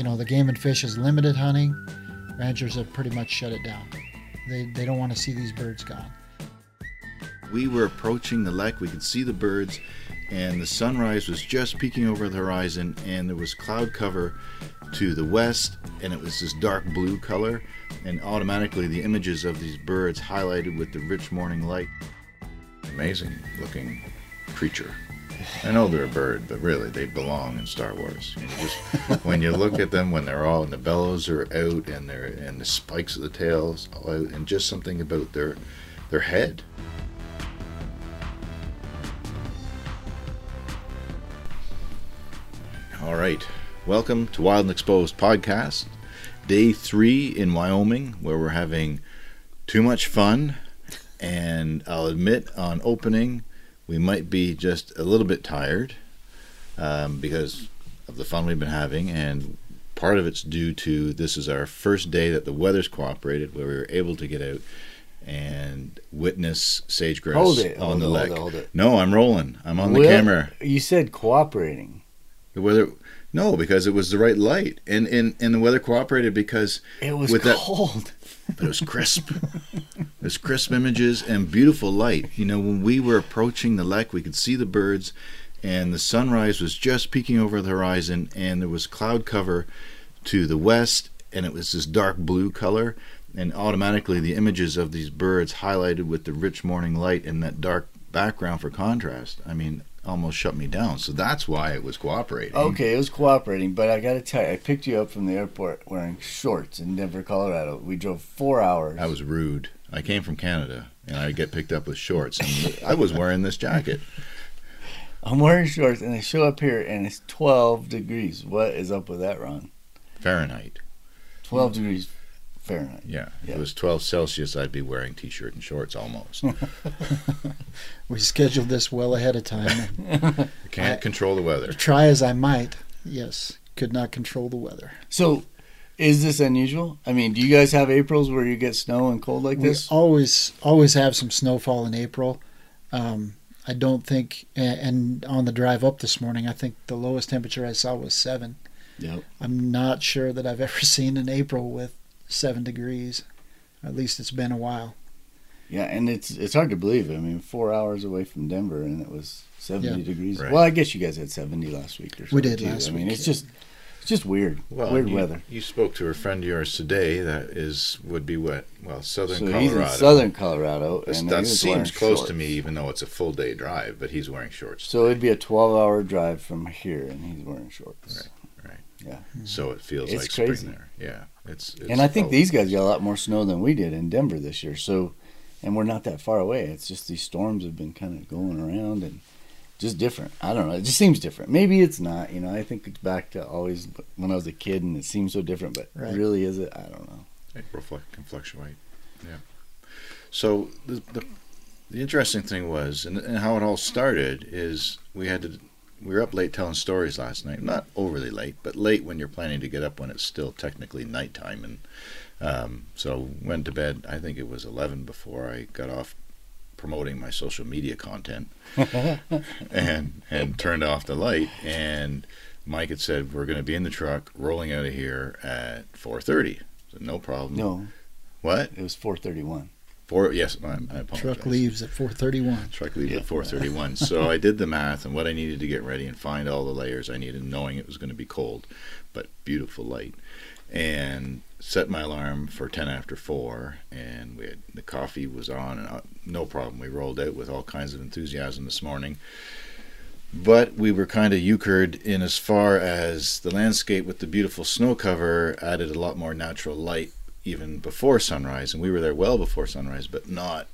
you know, the game and fish is limited hunting. Ranchers have pretty much shut it down. They, they don't want to see these birds gone. We were approaching the lek. We could see the birds, and the sunrise was just peeking over the horizon, and there was cloud cover to the west, and it was this dark blue color, and automatically the images of these birds highlighted with the rich morning light. Amazing looking creature. I know they're a bird, but really they belong in Star Wars. You just when you look at them, when they're all and the bellows are out, and they're and the spikes of the tails all out, and just something about their their head. All right, welcome to Wild and Exposed podcast, day three in Wyoming, where we're having too much fun, and I'll admit on opening we might be just a little bit tired um, because of the fun we've been having, and part of it's due to this is our first day that the weather's cooperated, where we were able to get out and witness sage grouse Hold it, on hold the it, lek. hold it, hold it. No, I'm rolling. I'm on the camera. You said cooperating. The weather, no, because it was the right light, and and, and the weather cooperated because It was With that- cold. But it was crisp. There's crisp images and beautiful light. You know, when we were approaching the lek, we could see the birds, and the sunrise was just peeking over the horizon, and there was cloud cover to the west, and it was this dark blue color, and automatically the images of these birds highlighted with the rich morning light and that dark background for contrast. I mean, almost shut me down. So that's why it was cooperating. Okay, it was cooperating, but I got to tell you, I picked you up from the airport wearing shorts in Denver, Colorado. We drove four hours. I was rude. I came from Canada, and I get picked up with shorts, and I was wearing this jacket. I'm wearing shorts, and I show up here, and it's 12 degrees. What is up with that, Ron? Fahrenheit. 12 degrees Fahrenheit. Yeah. Yeah. If it was 12 Celsius, I'd be wearing t-shirt and shorts almost. We scheduled this well ahead of time. Can't I- control the weather. Try as I might, yes, could not control the weather. So, is this unusual? I mean, do you guys have Aprils where you get snow and cold like we this? always always have some snowfall in April. Um, I don't think, and on the drive up this morning, I think the lowest temperature I saw was seven. Yep. I'm not sure that I've ever seen an April with seven degrees. At least it's been a while. Yeah, and it's it's hard to believe. I mean, four hours away from Denver, and it was seventy Yeah. degrees. Right. Well, I guess you guys had seventy last week or something. We did too. last I mean, week, it's yeah. just it's just weird, Well, weird you, weather. You spoke to a friend of yours today that is would be what? Well, southern So Colorado. he's in southern Colorado, and that he was wearing seems close to me, even though it's a full day drive. But he's wearing shorts. So it'd be a twelve-hour drive from here, and he's wearing shorts. Right. Right. Yeah. Mm-hmm. So it feels It's like crazy. spring there. Yeah, it's. it's and I think cold. these guys got a lot more snow than we did in Denver this year. So, and we're not that far away. It's just these storms have been kind of going around and just different. I don't know. It just seems different. Maybe it's not. You know, I think it's back to always when I was a kid and it seems so different. But Right. really, is it? I don't know. It reflect, can fluctuate. Yeah. So the, the the interesting thing was, and, and how it all started is we had to we were up late telling stories last night. Not overly late, but late when you're planning to get up when it's still technically nighttime. And um, so went to bed. I think it was eleven before I got off promoting my social media content and and turned off the light and Mike had said we're going to be in the truck rolling out of here at 4:30. So no problem. No, What? it was four thirty-one. Four? Yes, I, I apologize. Truck leaves at 4:31. Truck leaves Yeah. at 4:31. so I did the math and what I needed to get ready and find all the layers I needed, knowing it was going to be cold, but beautiful light, and set my alarm for 10 after four. And we had the coffee was on, and uh, no problem. We rolled out with all kinds of enthusiasm this morning. But we were kind of euchred in as far as the landscape with the beautiful snow cover added a lot more natural light even before sunrise, and we were there well before sunrise, but not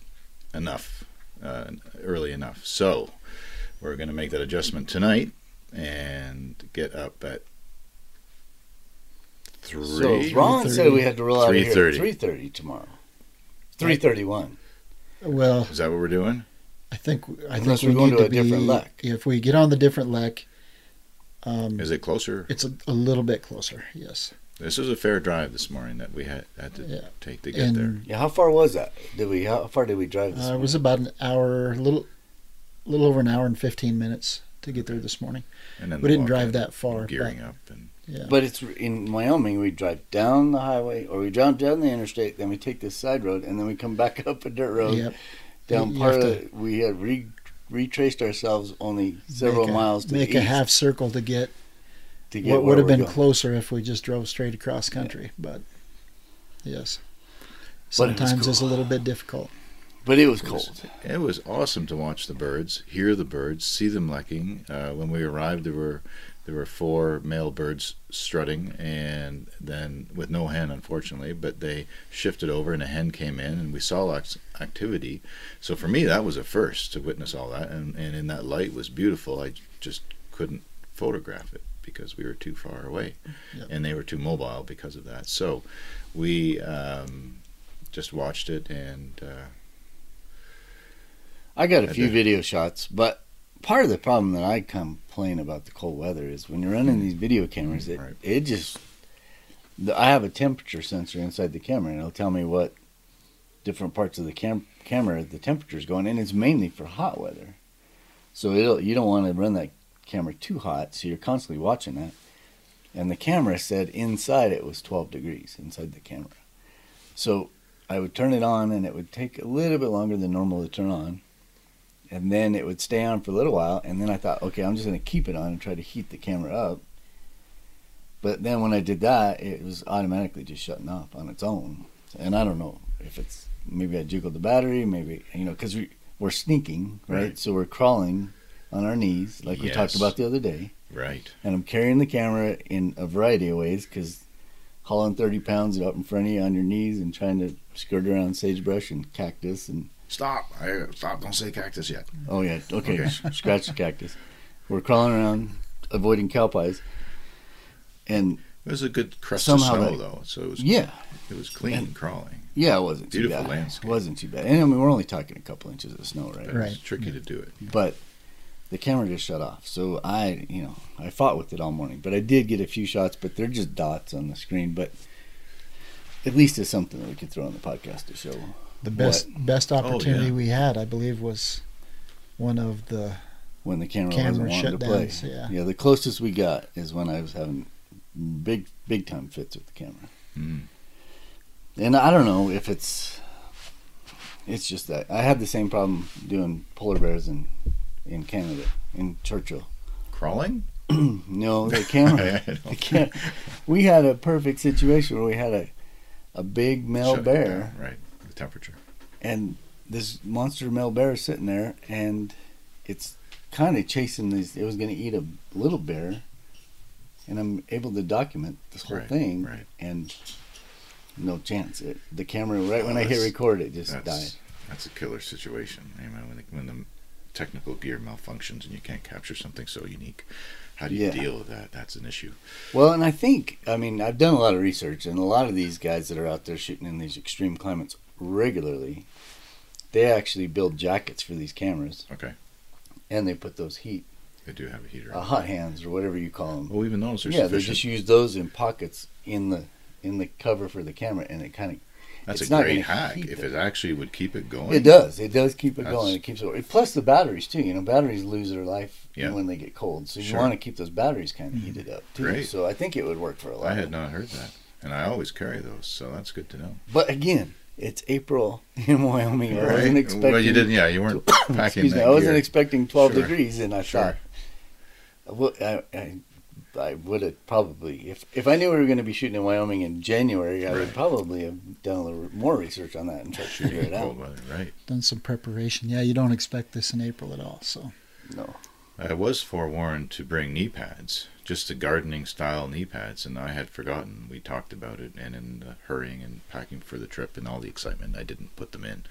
enough, uh, early enough. So we're going to make that adjustment tonight and get up at three. So Ron said we had to roll out here 3:30. three thirty tomorrow. Three thirty-one. Well, Is that what we're doing? I think I Unless think we we're going need to to a be different lek. if we get on the different lek. Um, Is it closer? it's a, a little bit closer, yes. This was a fair drive this morning that we had, had to Yeah. take to get there. Yeah, how far was that? Did we? How far did we drive this? uh, it was about an hour, little, little over an hour and 15 minutes to get there this morning. And then We the didn't drive that far, Gearing but- up and Yeah. But it's in Wyoming. We drive down the highway, or we drive down the interstate, then we take this side road, and then we come back up a dirt road Yep. down You part of. The, we had re, retraced ourselves only several Make a- miles to make the a east half circle to get to get what would have been going. closer if we just drove straight across country. But yes, But it was sometimes it's a little bit difficult. But it was It was- cold. It was awesome to watch the birds, hear the birds, see them lekking. Uh, when we arrived, there were there were four male birds strutting, and then with no hen, unfortunately, but they shifted over, and a hen came in, and we saw lots activity. So for me, that was a first to witness all that, and and in that light was beautiful. I just couldn't photograph it because we were too far away, Yep. and they were too mobile because of that. So we um, just watched it and. Uh, I got a few video shots, but part of the problem that I complain about the cold weather is when you're running these video cameras, it Right. it just. The, I have a temperature sensor inside the camera, and it'll tell me what different parts of the cam- camera the temperature's going, and it's mainly for hot weather. So it'll you don't want to run that camera too hot, so you're constantly watching that. And the camera said inside it was 12 degrees inside the camera. So I would turn it on, and it would take a little bit longer than normal to turn on and then it would stay on for a little while and then i thought okay i'm just going to keep it on and try to heat the camera up but then when i did that it was automatically just shutting off on its own and i don't know if it's maybe i jiggled the battery maybe you know because we, we're sneaking right? Right. so we're crawling on our knees like we talked about the other day right. and i'm carrying the camera in a variety of ways because hauling 30 pounds up in front of you on your knees and trying to skirt around sagebrush and cactus and Stop! I, stop! Don't say cactus yet. Oh yeah, okay. Okay. Scratch the cactus. We're crawling around, avoiding cow pies, and It was a good crust of snow, that- though, so it was yeah, it was clean And- crawling. yeah, it wasn't too Beautiful bad. landscape. It wasn't too bad. And I mean, we're only talking a couple inches of snow, right? Right. It's tricky to do it. But the camera just shut off. So I, you know, I fought with it all morning. But I did get a few shots, but they're just dots on the screen. But at least it's something that we could throw on the podcast to show. The best best opportunity yeah. we had, I believe, was one of the when the camera, Camera wasn't wanting to play. yeah. yeah, the closest we got is when I was having big, big time fits with the camera. Mm. And I don't know if it's, it's just that I had the same problem doing polar bears in, in Canada, in Churchill. Crawling? no, the camera, I the don't- we had a perfect situation where we had a, a big male Shut bear down, right. The temperature. and this monster male bear is sitting there and it's kind of chasing these it was going to eat a little bear and i'm able to document this whole Right, thing right. and no chance it, the camera right when Oh, i hit record it just died That's that's a killer situation. You know, when the, when the technical gear malfunctions and you can't capture something so unique, how do you Yeah. deal with that? That's an issue. well and i think i mean i've done a lot of research and a lot of these guys that are out there shooting in these extreme climates regularly they actually build jackets for these cameras Okay. and they put those heat They do have a heater. uh, hot hands or whatever you call them well, even those are yeah, they just use those in pockets in the in the cover for the camera, and it kind of That's it's a not great hack. If it. it actually would keep it going. it does it does keep it That's- going. It keeps it plus the batteries too. You know, batteries lose their life Yeah. when they get cold, so you Sure. want to keep those batteries kind of mm-hmm. heated up too. Great. So I think it would work for a lot. I had not heard that, and I always carry those, so that's good to know. But again, it's April in Wyoming. I wasn't expecting. Well, you didn't. Yeah, you weren't packing excuse me, that I wasn't gear. expecting 12 Sure. degrees, and I Sure. thought, well, I, I, I would have probably, if if I knew we were going to be shooting in Wyoming in January, I would probably have done a little more research on that and tried to figure it Cold out. weather, right? done some preparation. Yeah, you don't expect this in April at all. So No, I was forewarned to bring knee pads, just the gardening style knee pads, and I had forgotten. We talked about it, and in the hurrying and packing for the trip and all the excitement, I didn't put them in.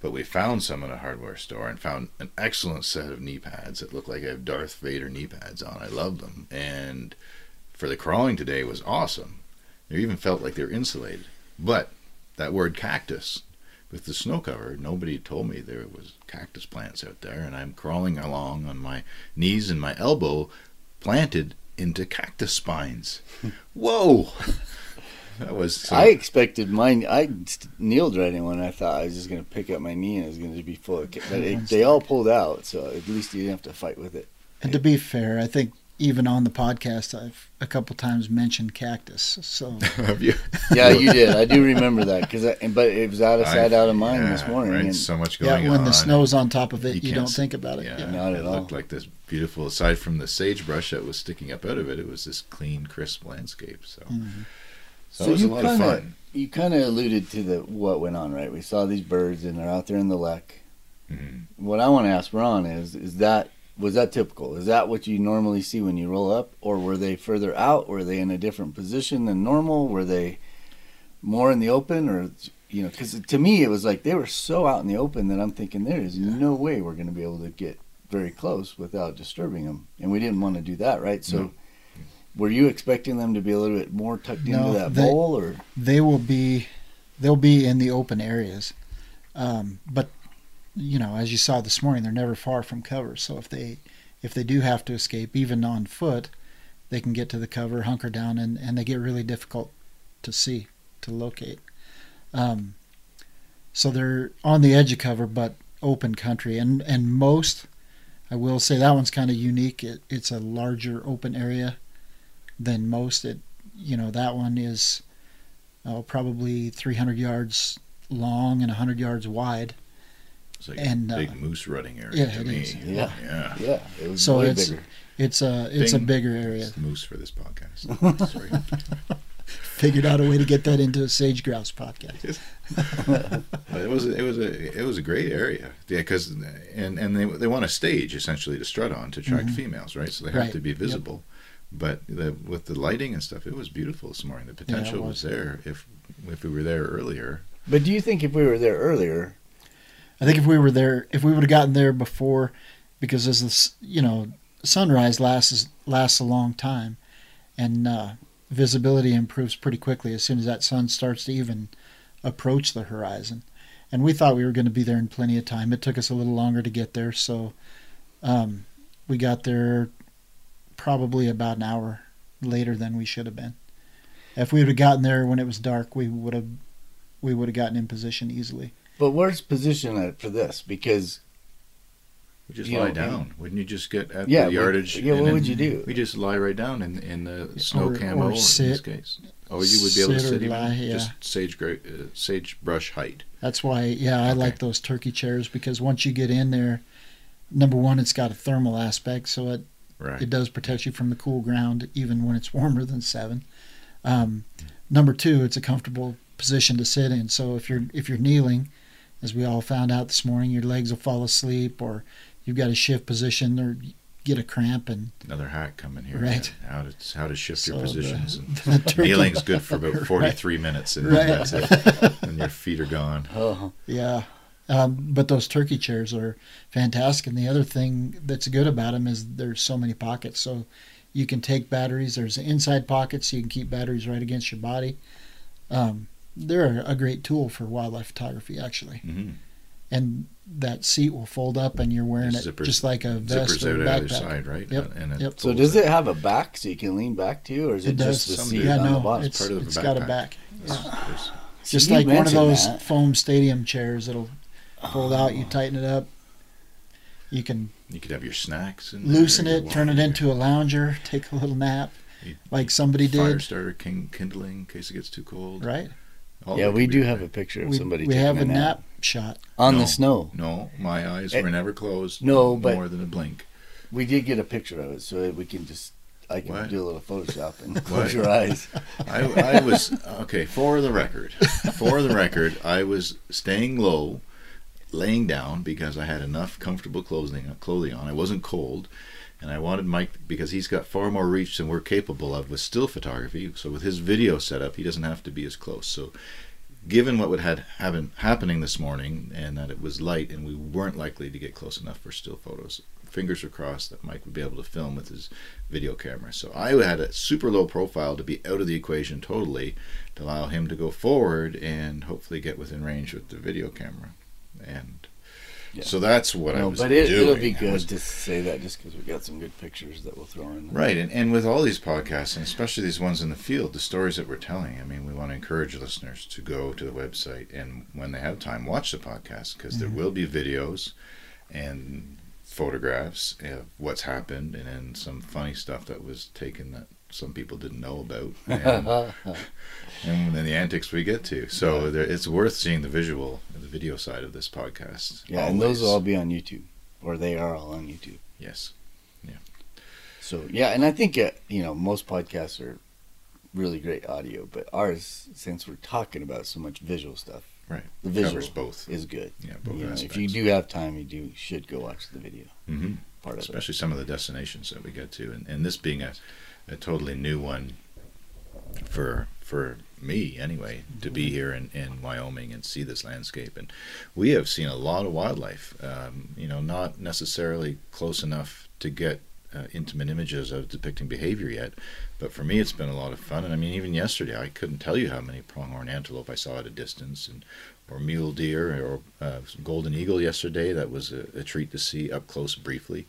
But we found some in a hardware store and found an excellent set of knee pads that look like I have Darth Vader knee pads on. I love them, and for the crawling today was awesome. They even felt like they were insulated. But that word cactus with the snow cover, nobody told me there was cactus plants out there, and I'm crawling along on my knees and my elbow planted into cactus spines. Whoa! That was. uh, I expected mine. I st- kneeled right in when I thought I was just going to pick up my knee and it was going to be full of. ca- But it, they all pulled out, so at least you didn't have to fight with it. And to be fair, I think even on the podcast, I've a couple times mentioned cactus. So Have you? Yeah, you did. I do remember that because, but it was out of sight, out of mind yeah, this morning. Right, and so much going yeah, when on. the snow's on top of it, you you, don't think about it. Yeah, Yeah. Not at it all. looked like this beautiful. Aside from the sagebrush that was sticking up out of it, it was this clean, crisp landscape. So, Mhm. So, it was a you lot kinda, of fun. You kind of alluded to the what went on, right? We saw these birds and they're out there in the lek. Mhm. What I want to ask Ron is: Is that was that typical? Is that what you normally see when you roll up, or were they further out? Were they in a different position than normal? Were they more in the open, or you know? Because to me, it was like they were so out in the open that I'm thinking there is no way we're going to be able to get very close without disturbing them, and we didn't want to do that, right? So. No. Were you expecting them to be a little bit more tucked No, into that they- bowl, or They will be, they'll be in the open areas, um, but you know, as you saw this morning, they're never far from cover. So if they, if they do have to escape, even on foot, they can get to the cover, hunker down, and and they get really difficult to see, to locate. Um, so they're on the edge of cover, but open country, and and most, I will say that one's kind of unique. It, it's a larger open area than most. It, you know, that one is uh, probably 300 yards long and 100 yards wide. It's like And, a uh, big moose rutting area yeah, to it me. is. Yeah. yeah. yeah, it was So way it's- bigger. It's a it's a bigger area. It's moose for this podcast. Sorry. Figured out a way to get that into a sage grouse podcast. It was it was a it was a great area. Yeah, because and and they they want a stage essentially to strut on to attract Mhm. females, right? So they have Right. to be Yep. Visible. But the, with the lighting and stuff, it was beautiful this morning. The potential was. was. there if if we were there earlier. But do you think if we were there earlier, I think if we were there, if we would have gotten there before, because as this, you know, sunrise lasts lasts a long time, and uh, visibility improves pretty quickly as soon as that sun starts to even approach the horizon. And we thought we were going to be there in plenty of time. It took us a little longer to get there, so um, we got there probably about an hour later than we should have been. If we would have gotten there when it was dark, we would have we would have gotten in position easily. but where's position at for this? Because We just lie know, down. Wouldn't you just get at Yeah, the what- yardage? yeah, and what would you do? We just lie right down in in the snow Or- camo or in this sit. case. Oh, you would be able to Sit or sit even lie, yeah. just sage gra- uh, sagebrush height. That's why, yeah, I Okay. like those turkey chairs because once you get in there, number one, it's got a thermal aspect, so it, Right. it does protect you from the cool ground even when it's warmer than seven. Um, number two, it's a comfortable position to sit in. So if you're if you're kneeling, as we all found out this morning, your legs will fall asleep, or you've got to shift position or get a cramp, and Another hack coming here. Right. How to how to shift So your positions. and the turkey- Kneeling's good for about Right. 43 minutes, and Right. that's it. And your feet are gone. oh, Yeah. Um, but those turkey chairs are fantastic. And the other thing that's good about them is there's so many pockets. So you can take batteries. There's inside pockets. So you can keep batteries right against your body. Um, they're a great tool for wildlife photography, actually. hmm And that seat will fold up, and you're wearing it Zippers- just like a vest Zippers or out a either backpack. side, right? Yep, And it yep. so does it have a back so you can lean back to, or is it, It just the seat. Yeah, on the no, bottom? it's part of the it's got a back. It's- it's- Just You like one of those that. foam stadium chairs that'll fold out. You tighten it up. You can You could have your snacks and loosen it, turn it into a lounger, take a little nap, You- like somebody fire did. starter king kindling in case it gets too cold. Right? All yeah, we do have a picture of We, somebody we taking have a a nap nap shot. on No. the snow. No, my eyes Eh, were never closed. no, but- more than a blink. We did get a picture of it, so that we can just I can What? do a little Photoshop and What? close your eyes. I, I was okay for the record. For the record, I was staying low, laying down because I had enough comfortable clothing clothing on. I wasn't cold, and I wanted Mike because he's got far more reach than we're capable of with still photography. So with his video setup, he doesn't have to be as close. So. Given what would had happen, happening this morning, and that it was light, and we weren't likely to get close enough for still photos, fingers were crossed that Mike would be able to film with his video camera. So I had a super low profile to be out of the equation totally to allow him to go forward and hopefully get within range with the video camera. And Yeah. so that's what I No, was but it, doing. it'll be good was- to say that just because we got some good pictures that we'll throw in. Right, and, and with all these podcasts, and especially these ones in the field, the stories that we're telling, I mean, we want to encourage listeners to go to the website and when they have time, watch the podcast because there Mhm. will be videos and photographs of what's happened, and then some funny stuff that was taken that some people didn't know about, and, and then the antics we get to. So there, it's worth seeing the visual, the video side of this podcast. yeah, and those will all be on YouTube, or they are all on YouTube. yes, Yeah. So yeah, and I think uh, you know most podcasts are really great audio, but ours, since we're talking about so much visual stuff, right. the visual Covers both. is good. Yeah, both You know, if you do have time, you do should go watch the video hmm part of it. especially some of the destinations that we get to, and, and this being a, a totally new one for for me anyway to be here in, in Wyoming and see this landscape. And we have seen a lot of wildlife. Um, you know, not necessarily close enough to get uh, intimate images of depicting behavior yet, but for me it's been a lot of fun. And I mean, even yesterday I couldn't tell you how many pronghorn antelope I saw at a distance, and or mule deer or uh, golden eagle yesterday. That was a, a treat to see up close briefly.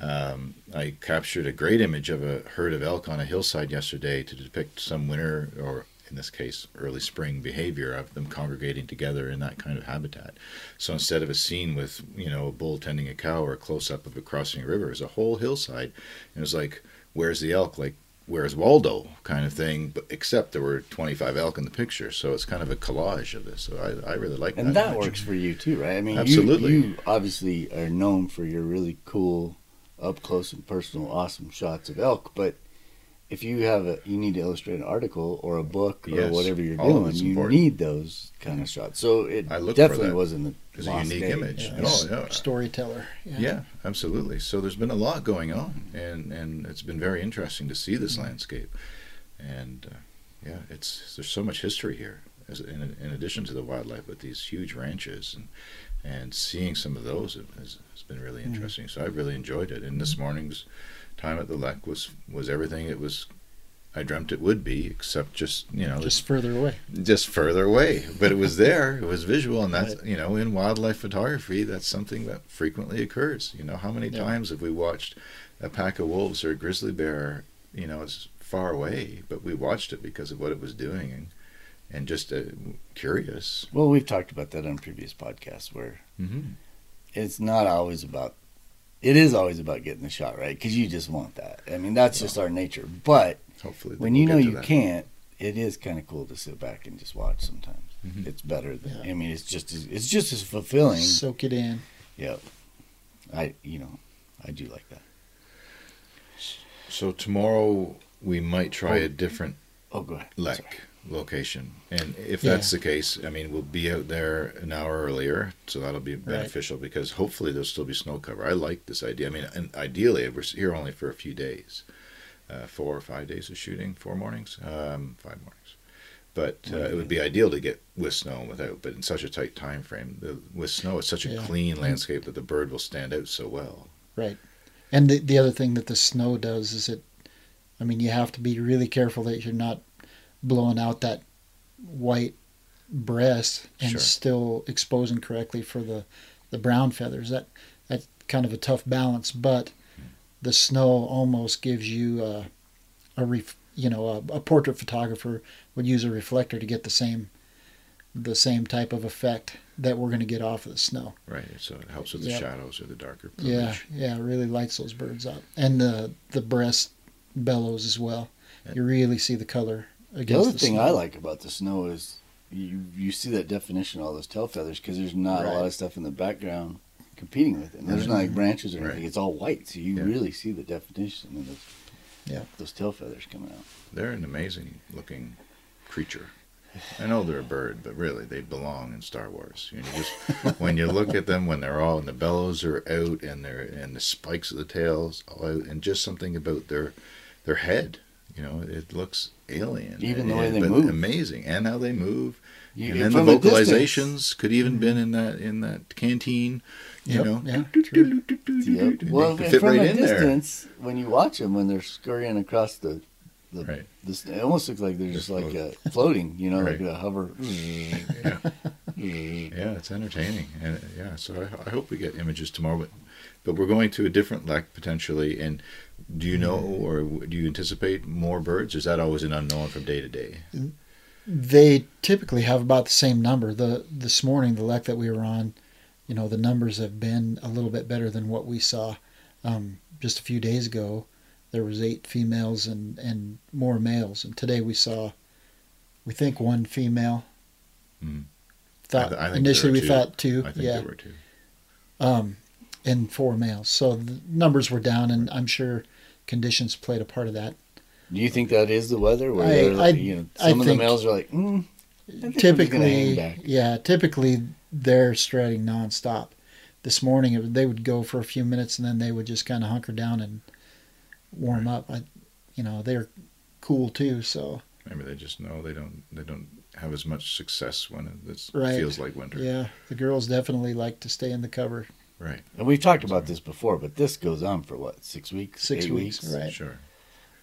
Um, I captured a great image of a herd of elk on a hillside yesterday to depict some winter, or in this case, early spring behavior of them congregating together in that kind of habitat. So instead of a scene with, you know, a bull tending a cow or a close up of it crossing a river, it was a whole hillside. And it was like, where's the elk? Like, where's Waldo? Kind of thing, but except there were 25 elk in the picture. So it's kind of a collage of this. So I, I really like and that. And that image. works for you too, right? I mean, Absolutely. You, you obviously are known for your really cool, up close and personal, awesome shots of elk. But if you have a, you need to illustrate an article or a book or Yes, whatever you're doing, you important. need those kind of shots. So it I look for definitely wasn't a, a unique day. image. Yeah, Oh, yeah. Storyteller. Yeah, absolutely. So there's been a lot going on, and and it's been very interesting to see this landscape, and uh, yeah, it's there's so much history here. As in, in addition to the wildlife, with these huge ranches and and seeing some of those has, has been really Mhm. interesting. So I really enjoyed it. And this morning's time at the lek was was everything it was. I dreamt it would be, except just you know Just further away. just further away. But it was there. It was visual, and that's you know in wildlife photography, that's something that frequently occurs. You know, how many Yeah. times have we watched a pack of wolves or a grizzly bear? You know, it's far away, but we watched it because of what it was doing, and and just uh, curious. Well, we've talked about that on previous podcasts where Mm-hmm. it's not always about. It is always about getting the shot right because you just want that. I mean, that's just our nature. But Hopefully, when we'll you know you that. can't, it is kind of cool to sit back and just watch. Sometimes Mhm. it's better than. Yeah. I mean, it's just as, it's just as fulfilling. Soak it in. Yep. I you know, I do like that. So tomorrow we might try Oh. a different Oh, go ahead. lek Sorry. Location. And if Yeah. that's the case i mean we'll be out there an hour earlier so that'll be beneficial because hopefully there'll still be snow cover. I like this idea. I mean and ideally we're here only for a few days uh, four or five days of shooting four mornings um, five mornings. But uh, it would be ideal to get with snow and without but in such a tight time frame the, with snow it's such a Yeah. clean landscape that the bird will stand out so well. Right, And the, the other thing that the snow does is it, I mean, you have to be really careful that you're not blowing out that white breast and Sure. still exposing correctly for the, the brown feathers. That that's kind of a tough balance, but the snow almost gives you a, a ref, you know a, a portrait photographer would use a reflector to get the same the same type of effect that we're going to get off of the snow. right so it helps with the Yep. shadows or the darker Yeah, plumage. yeah, it really lights those birds up, and the the breast bellows as well. Yeah. You really see the color The other the thing snow. I like about the snow is you you see that definition of all those tail feathers because there's not a lot of stuff in the background competing with it. And there's not like branches or anything. Right. It's all white, so you Yeah. really see the definition of those. Yeah. Those tail feathers coming out. They're an amazing looking creature. I know they're a bird, but really they belong in Star Wars. You know, just when you look at them, when they're all and the bellows are out and they're and the spikes of the tails all out, and just something about their their head. You know, it looks alien. Even the way they but move. amazing, and how they move. You, and then the vocalizations could even been in that in that cantina. You Yep, know, yeah, Well, they could fit from right a there. distance, when you watch them, when they're scurrying across the, the, Right. this, it almost looks like they're They're just like floating. uh, floating. You know, Right. like a hover. Yeah. Yeah, it's entertaining, and yeah. So I, I hope we get images tomorrow, but but we're going to a different lek potentially. And do you know, or do you anticipate more birds? Is that always an unknown from day to day? They typically have about the same number. The this morning, the lek that we were on, you know, the numbers have been a little bit better than what we saw um, just a few days ago. There was eight females and and more males, and today we saw, we think one female. Hmm. Thought I th- I think initially we thought two, I think yeah, there were two. um, and four males. So the numbers were down, and I'm sure conditions played a part of that. Do you think that is the weather? Where I- I- you know, I some of the males are like, mm, I think we're just gonna hang typically, yeah, typically they're strutting nonstop. This morning it, they would go for a few minutes and then they would just kind of hunker down and warm up. I, you know, they're cool too. So Maybe they just know they don't they don't have as much success when it Right. feels like winter. yeah, the girls definitely like to stay in the cover. Right. And we've talked about this before, but this goes on for what six weeks, Six eight weeks, right. Sure.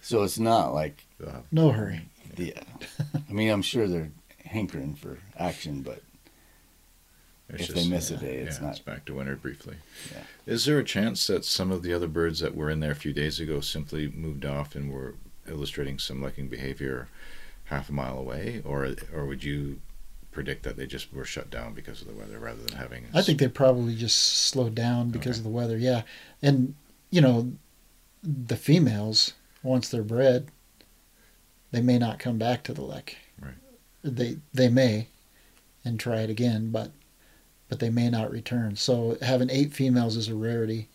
So it's not like They'll No hurry. yeah. I mean, I'm sure they're hankering for action, but It's If they miss a day, it's yeah, not- It's back to winter briefly. Yeah. Is there a chance that some of the other birds that were in there a few days ago simply moved off and were illustrating some lekking behavior half a mile away, or or would you predict that they just were shut down because of the weather rather than having? I think they probably just slowed down because Okay. of the weather. Yeah, and you know, the females once they're bred, they may not come back to the lek. Right. They they may, and try it again, but but they may not return. So having eight females is a rarity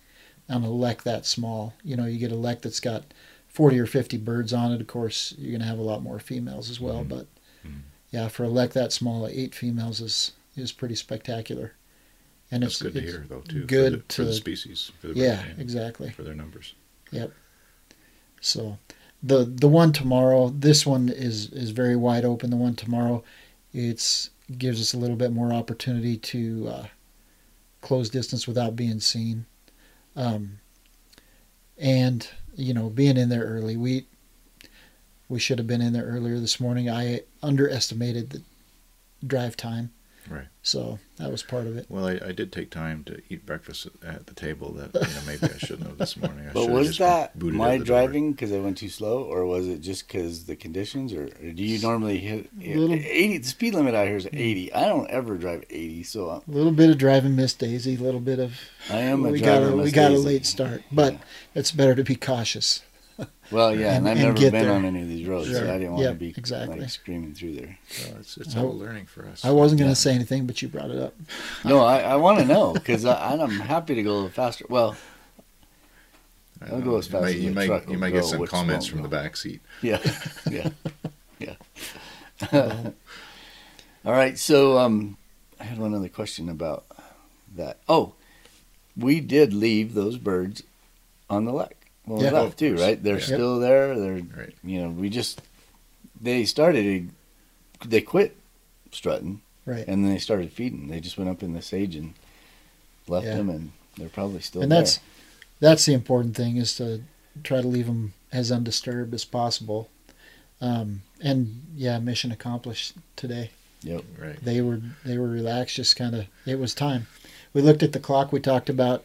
on a lek that small. You know, you get a lek that's got forty or fifty birds on it. Of course, you're gonna have a lot more females as well. Mhm. But Mhm. Yeah, for a lek that small, eight females is is pretty spectacular. And That's it's good to it's hear, though, too. good for the, for the species. For the yeah, exactly. For their numbers. Yep. So the the one tomorrow, this one is is very wide open. The one tomorrow, it's gives us a little bit more opportunity to uh, close distance without being seen, um, and you know being in there early. We we should have been in there earlier this morning. I underestimated the drive time. Right. So that was part of it. Well, I, I did take time to eat breakfast at- at the table that you know maybe I shouldn't have this morning. I but should've was that my out the door. driving because I went too slow, or was it just because the conditions, or, or do you normally hit Little- eighty? The speed limit out here is eighty. I don't ever drive eighty, so A little bit of driving Miss Daisy, a little bit of I am a we got driver. a, we Miss got a late start, but it's better to be cautious. Well, yeah, and, and- I've and never been there. on any of these roads, so I didn't want Yep, to be exactly. like screaming through there. Well, it's it's I- all learning for us. I wasn't going to Yeah. say anything, but you brought it up. No, I, I want to know because I'm happy to go a little faster. Well, I I'll go as You fast might, as you the truck you will might get some comments won't from the go. back seat. yeah, yeah, yeah. All right, so um, I had one other question about that. Oh, we did leave those birds on the lek. Well, Yeah. we Of left too, right? They're Yeah. still there. They're Right. you know we just they started they quit strutting Right. and then they started feeding. They just went up in the sage and left Yeah. them, and they're probably still there. and there. that's that's the important thing is to try to leave them as undisturbed as possible. Um, and yeah, mission accomplished today. Yep. Right. They were they were relaxed, just kind of. It was time. We looked at the clock. We talked about,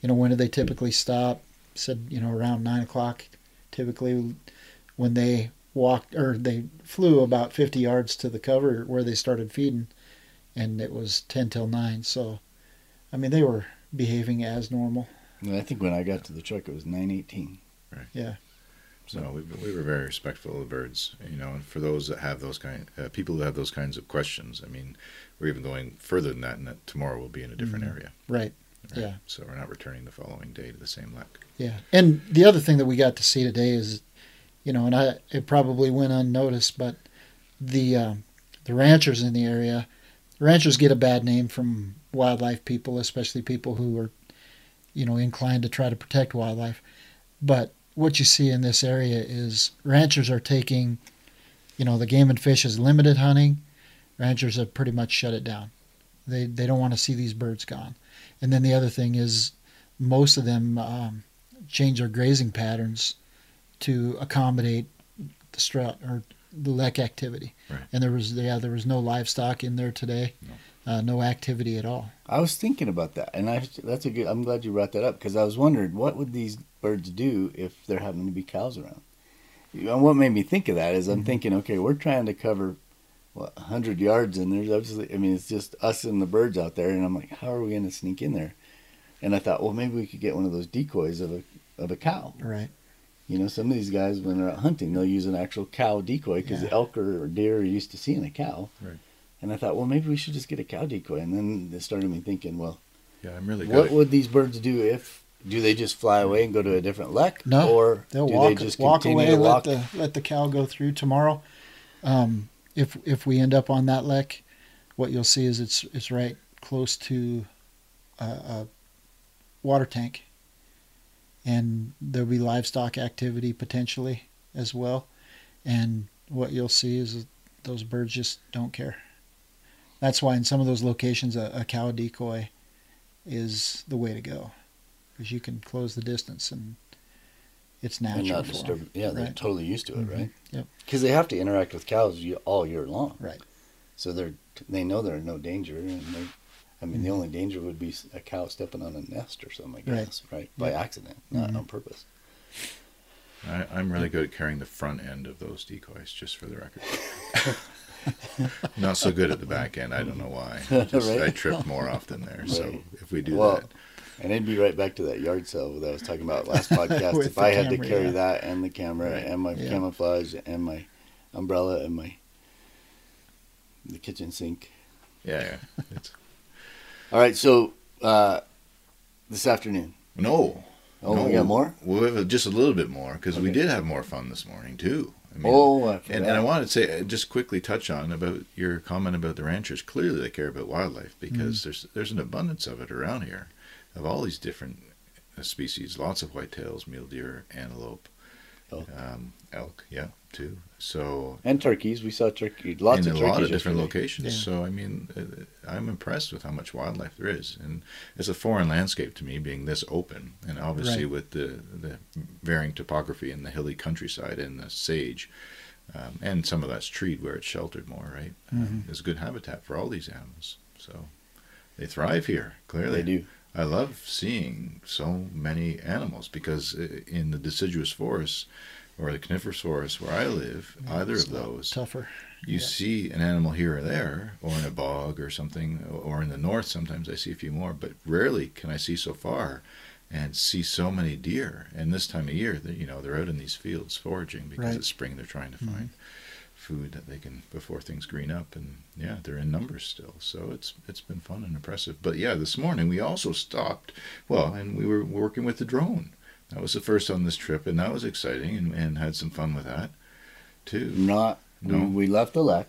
you know, when do they typically stop? Said you know around nine o'clock, typically, when they walked or they flew about fifty yards to the cover where they started feeding, and it was ten till nine. So, I mean, they were behaving as normal. And I think when I got to the truck, it was nine eighteen. Right. Yeah. So we, we were very respectful of the birds, you know, and for those that have those kind, uh, people who have those kinds of questions, I mean, we're even going further than that, and that tomorrow we'll be in a different Mhm. area. Right. Right? Yeah. So we're not returning the following day to the same lek. Yeah, and the other thing that we got to see today is, you know, and I it probably went unnoticed, but the uh, the ranchers in the area, ranchers get a bad name from wildlife people, especially people who are, you know, inclined to try to protect wildlife. But what you see in this area is ranchers are taking, you know, the game and fish is limited hunting. Ranchers have pretty much shut it down. They they don't want to see these birds gone. And then the other thing is, most of them um, change their grazing patterns to accommodate the strut or the lek activity. Right. And there was yeah there was no livestock in there today, No. uh, no activity at all. I was thinking about that, and I that's a good. I'm glad you brought that up because I was wondering what would these birds do if there happened to be cows around. And what made me think of that is I'm Mhm. thinking, okay, we're trying to cover what hundred yards, and there's obviously I mean it's just us and the birds out there, and I'm like, how are we gonna sneak in there? And I thought, well, maybe we could get one of those decoys of a of a cow. Right. You know, some of these guys when they're out hunting, they'll use an actual cow decoy because Yeah. elk or, deer are used to seeing a cow. Right. And I thought, well, maybe we should just get a cow decoy. And then it started me thinking, well, Yeah, I'm really good. what at- would these birds do if do they just fly away and go to a different lek? No, or They'll do walk they just walk away, to let the let the cow go through tomorrow. Um, if if we end up on that lek, what you'll see is it's it's right close to a, a water tank, and there'll be livestock activity potentially as well. And what you'll see is those birds just don't care. That's why in some of those locations, a, a cow decoy is the way to go, because you can close the distance and it's and natural. not for 'em. disturb. Yeah, they're Right. totally used to it, Mhm. right? Yep. Because they have to interact with cows all year long. Right. So they're they know they're in no danger, and they. I mean, the Mhm. only danger would be a cow stepping on a nest or something. I Right. guess, right? By Yep. accident, not Mhm. on purpose. I, I'm really good at carrying the front end of those decoys, just for the record. Not so good at the back end. I don't know why. Just, I trip more often there. So Right. if we do Well, that, And it'd be right back to that yard sale that I was talking about last podcast. If I had to carry yeah. that and the camera Right. and my Yeah. camouflage and my umbrella and my the kitchen sink. yeah, yeah. All right, so uh, this afternoon. no. Oh, no, we got more. We have just a little bit more because we did have more fun this morning too. I mean, oh, I And, and I wanted to say, uh, just quickly touch on about your comment about the ranchers. Clearly, they care about wildlife because there's there's an abundance of it around here, of all these different uh, species. Lots of whitetails, mule deer, antelope, Oh. um, elk, yeah, too. So and turkeys. We saw turkey. Lots in of a lot of different yesterday. locations. Yeah. So I mean, uh, I'm impressed with how much wildlife there is, and it's a foreign landscape to me, being this open, and obviously Right. with the the varying topography and the hilly countryside and the sage, um, and some of that's treed where it's sheltered more. Right, Mhm. um, there's good habitat for all these animals, so they thrive here. Clearly, They do. I love seeing so many animals because in the deciduous forests or the coniferous forests where I live, either of those, tougher. you Yeah. see an animal here or there, or in a bog or something, or in the north. Sometimes I see a few more, but rarely can I see so far and see so many deer. And this time of year, they- you know, they're out in these fields foraging because Right. it's spring. They're trying to Mhm. find food that they can before things green up, and yeah, they're in numbers still. So it's it's been fun and impressive. But yeah, this morning we also stopped. Well, and we were working with the drone. That was the first on this trip, and that was exciting, and, and had some fun with that too. Not. No. We, we left the lek.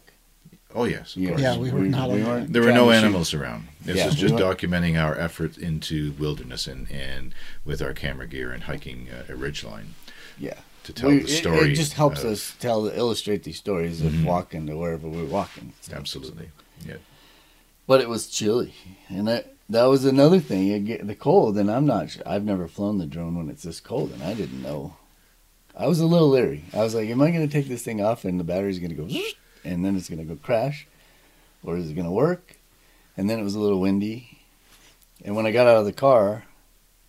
Oh yes, of Yeah. course. Yeah, we were not on weren't There were no to shoot- animals around. This Yeah, was just weren't- documenting our effort into wilderness and, and with our camera gear and hiking uh, a ridge line Yeah. To tell We- the it- story. It, just helps of- us tell, illustrate these stories of Mhm. walking to wherever we're walking. Absolutely. Yeah. But it was chilly, and that that was another thing. You get the cold, and I'm not. sure. I've never flown the drone when it's this cold, and I didn't know. I was a little leery. I was like, "Am I going to take this thing off, and the battery's going to go, and then it's going to go crash, or is it going to work?" And then it was a little windy, and when I got out of the car,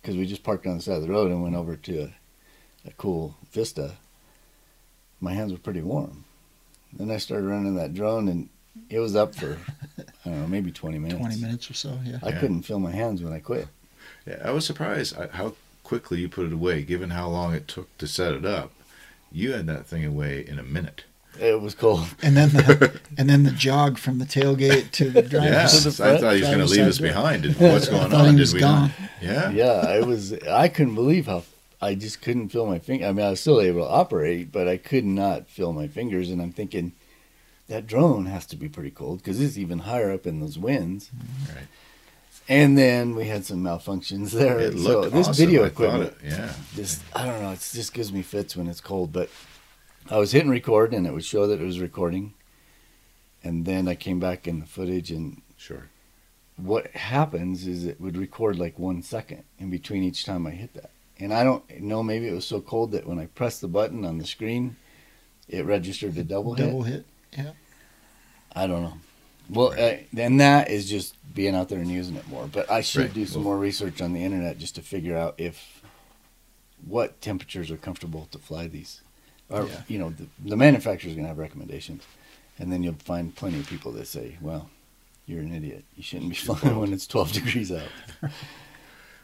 because we just parked on the side of the road and went over to a, a cool vista, my hands were pretty warm. Then I started running that drone, and it was up for I don't know, maybe twenty minutes. Twenty minutes or so. Yeah. I Yeah. couldn't feel my hands when I quit. yeah. I was surprised how quickly you put it away, given how long it took to set it up. You had that thing away in a minute. It was cold. And then the and then the jog from the tailgate to the driver's Yeah, to the front, I thought he was going to leave us behind. Did- What's going thought on? he was Did we gone. not? Yeah. Yeah, it was. I couldn't believe how I just couldn't feel my finger. I mean, I was still able to operate, but I could not feel my fingers. And I'm thinking that drone has to be pretty cold because it's even higher up in those winds. Right. And then we had some malfunctions there. It so looked this awesome. video equipment, it- yeah. just I don't know. It just gives me fits when it's cold. But I was hitting record, and it would show that it was recording. And then I came back in the footage, and Sure. what happens is it would record like one second in between each time I hit that. And I don't know, maybe it was so cold that when I pressed the button on the screen, it registered a double, hit. double hit. hit. I don't know. Well, uh, then that is just being out there and using it more. But I should Right. do some Well- more research on the internet just to figure out if what temperatures are comfortable to fly these. Or, Yeah. you know, the, the manufacturer's going to have recommendations. And then you'll find plenty of people that say, "Well, you're an idiot. You shouldn't be flying when it's 12 degrees out."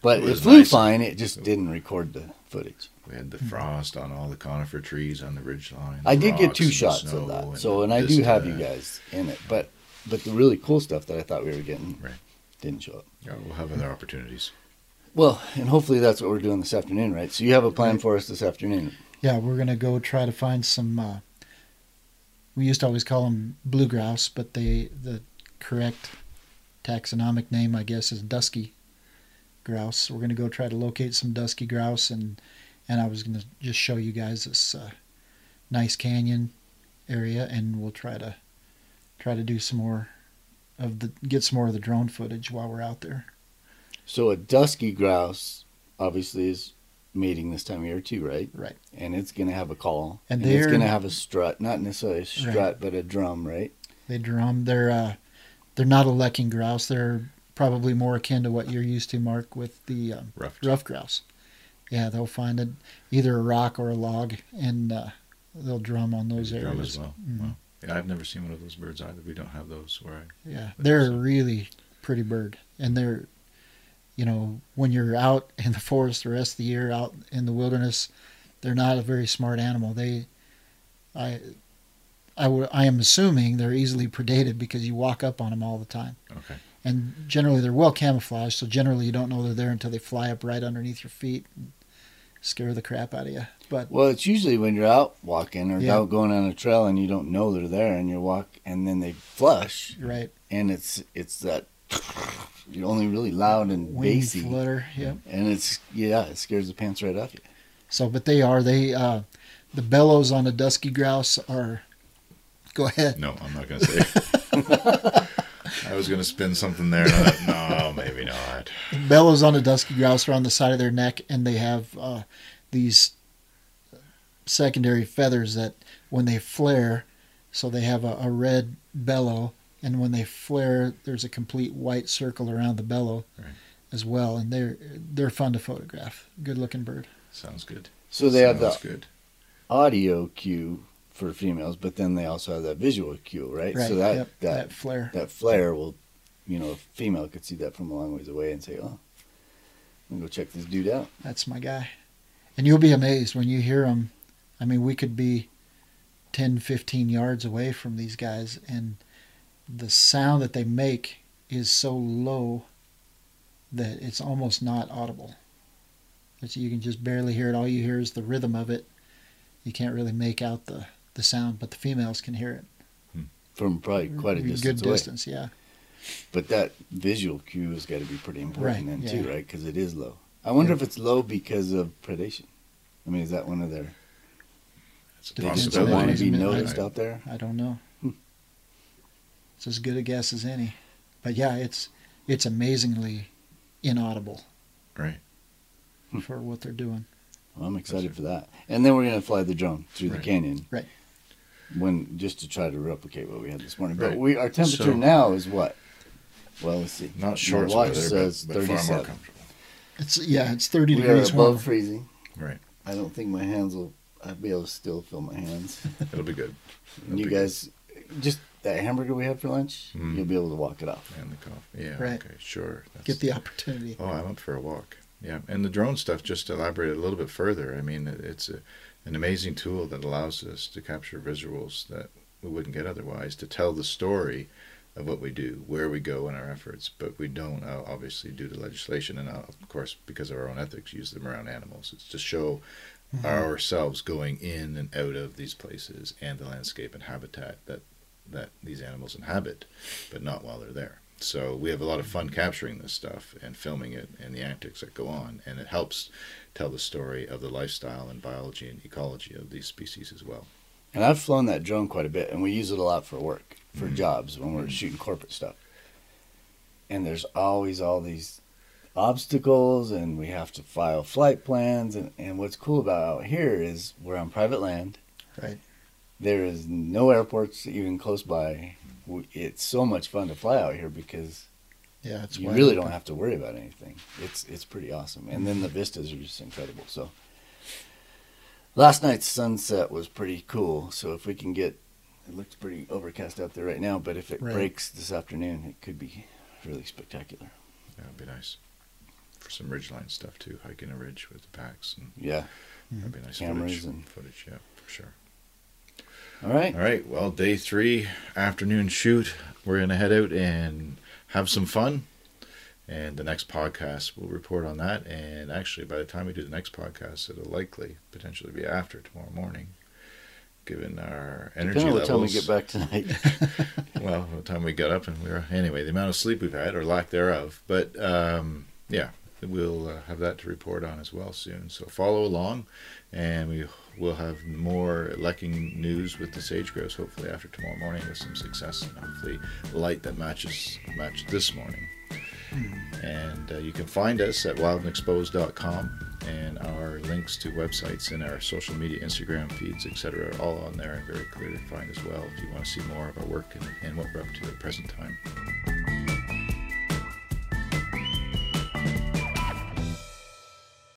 But It it, was flew nice. fine. It just didn't record the footage. We had the frost on all the conifer trees on the ridge line. I did get two shots of that. and So, and I do vista. have you guys in it. But but the really cool stuff that I thought we were getting Right. didn't show up. Yeah, we'll have other opportunities. Well, and hopefully that's what we're doing this afternoon, right? So you have a plan Right. for us this afternoon. Yeah, we're gonna go try to find some. Uh, we used to always call them blue grouse, but they the correct taxonomic name, I guess, is dusky grouse. We're gonna go try to locate some dusky grouse, and and I was gonna just show you guys this uh, nice canyon area, and we'll try to try to do some more of the get some more of the drone footage while we're out there. So a dusky grouse obviously is mating this time of year too, right? Right. And it's going to have a call, And and, it's going to have a strut, not necessarily a strut, but a drum, right? They drum. They're uh, they're not a lekking grouse. They're probably more akin to what you're used to, Mark, with the um, Rough. ruffed grouse. Yeah, they'll find it either a rock or a log, and uh, they'll drum on those drum areas. as well. Mhm. Wow. Yeah, I've never seen one of those birds either. We don't have those where I. Yeah, they're a really pretty bird, and they're, you know, when you're out in the forest the rest of the year, out in the wilderness, they're not a very smart animal. They, I, I would, I am assuming they're easily predated because you walk up on them all the time. Okay. And generally they're well camouflaged so generally you don't know they're there until they fly up right underneath your feet and scare the crap out of you but Well, it's usually when you're out walking or Yeah. out going on a trail and you don't know they're there, and you walk, and then they flush, right and it's it's that you're only really loud and wing bassy, flutter yep and it's yeah, it scares the pants right off you. so but they are they uh the bellows on a dusky grouse are go ahead No, I'm not going to say. I was going to spin something there. and I thought, no, maybe not. bellows on a dusky grouse are on the side of their neck and they have uh these secondary feathers that when they flare so they have a, a red bellow and when they flare there's a complete white circle around the bellow Right. as well and they're they're fun to photograph good looking bird Sounds good. So they have Sounds the good. audio cue for females, but then they also have that visual cue, right? right So that yep, that that flare. that flare will, you know, a female could see that from a long ways away and say, "Oh, I'm gonna go check this dude out." that's my guy. And you'll be amazed when you hear them i mean we could be 10 15 yards away from these guys and the sound that they make is so low that it's almost not audible. It's, you can just barely hear it. All you hear is the rhythm of it. You can't really make out the, the sound but the females can hear it From probably mm-hmm. quite a Good distance away. distance yeah But that visual cue has got to be pretty important Right, then too, right? Because it is low. I wonder Yeah. if it's low because of predation. I mean, is that one of their? It's a they just don't want to reason, be I- noticed out there? I don't know. Hmm. It's as good a guess as any. But yeah, it's it's amazingly inaudible Right. Hmm. for what they're doing. Well, I'm excited for that. And then we're gonna fly the drone through Right. the canyon. Right. When just to try to replicate what we had this morning. But Right. we our temperature So- now is what? Well, let's see. Not My short watch weather, says but, but far more 37. comfortable. It's yeah, it's thirty We are degrees above warm. freezing. Right. I don't think my hands will. I'll be able to still feel my hands. It'll be good. It'll you be good. guys, just that hamburger we had for lunch, Mm. you'll be able to walk it off. And the coffee. Yeah. Right. Okay. Sure. That's, Get the opportunity. Oh, I'm up for a walk. Yeah, and the drone stuff just to elaborate a little bit further. I mean, it's a, an amazing tool that allows us to capture visuals that we wouldn't get otherwise to tell the story of what we do, where we go in our efforts. But we don't, uh, obviously, due to legislation and uh, of course because of our own ethics, use them around animals. It's to show Mhm. ourselves going in and out of these places and the landscape and habitat that that these animals inhabit, but not while they're there. So we have a lot of fun capturing this stuff and filming it and the antics that go on, and it helps tell the story of the lifestyle and biology and ecology of these species as well. And I've flown that drone quite a bit, and we use it a lot for work, for Mhm. jobs when we're shooting corporate stuff. And there's always all these obstacles, and we have to file flight plans. And, and what's cool about out here is we're on private land. Right. There is no airports even close by. We- It's so much fun to fly out here because Yeah, it's you really open. don't have to worry about anything. It's it's pretty awesome, and then the vistas are just incredible. So last night's sunset was pretty cool. So if we can get it looks pretty overcast out there right now, but if it Right. breaks this afternoon, it could be really spectacular. That would be nice for some ridgeline stuff too. Hiking a ridge with the packs and Yeah. Mm-hmm. that'd be nice Cameras footage. and- footage, yeah, for sure. All right. All right. Well, day three, afternoon shoot. We're gonna head out and have some fun. And the next podcast, we'll report on that. And actually, by the time we do the next podcast, it'll likely potentially be after tomorrow morning, given our energy Depending on what time we get back tonight. well, the time we got up and we were anyway, the amount of sleep we've had or lack thereof. But um, yeah, we'll uh, have that to report on as well soon. So follow along, and we will have more lekking news with the sage grouse hopefully after tomorrow morning with some success and hopefully light that matches matched this morning. And uh, you can find us at wildandexposed.com and our links to websites and our social media, Instagram feeds, etc., are all on there and very clear to find as well if you want to see more of our work and, and what we're up to at present time.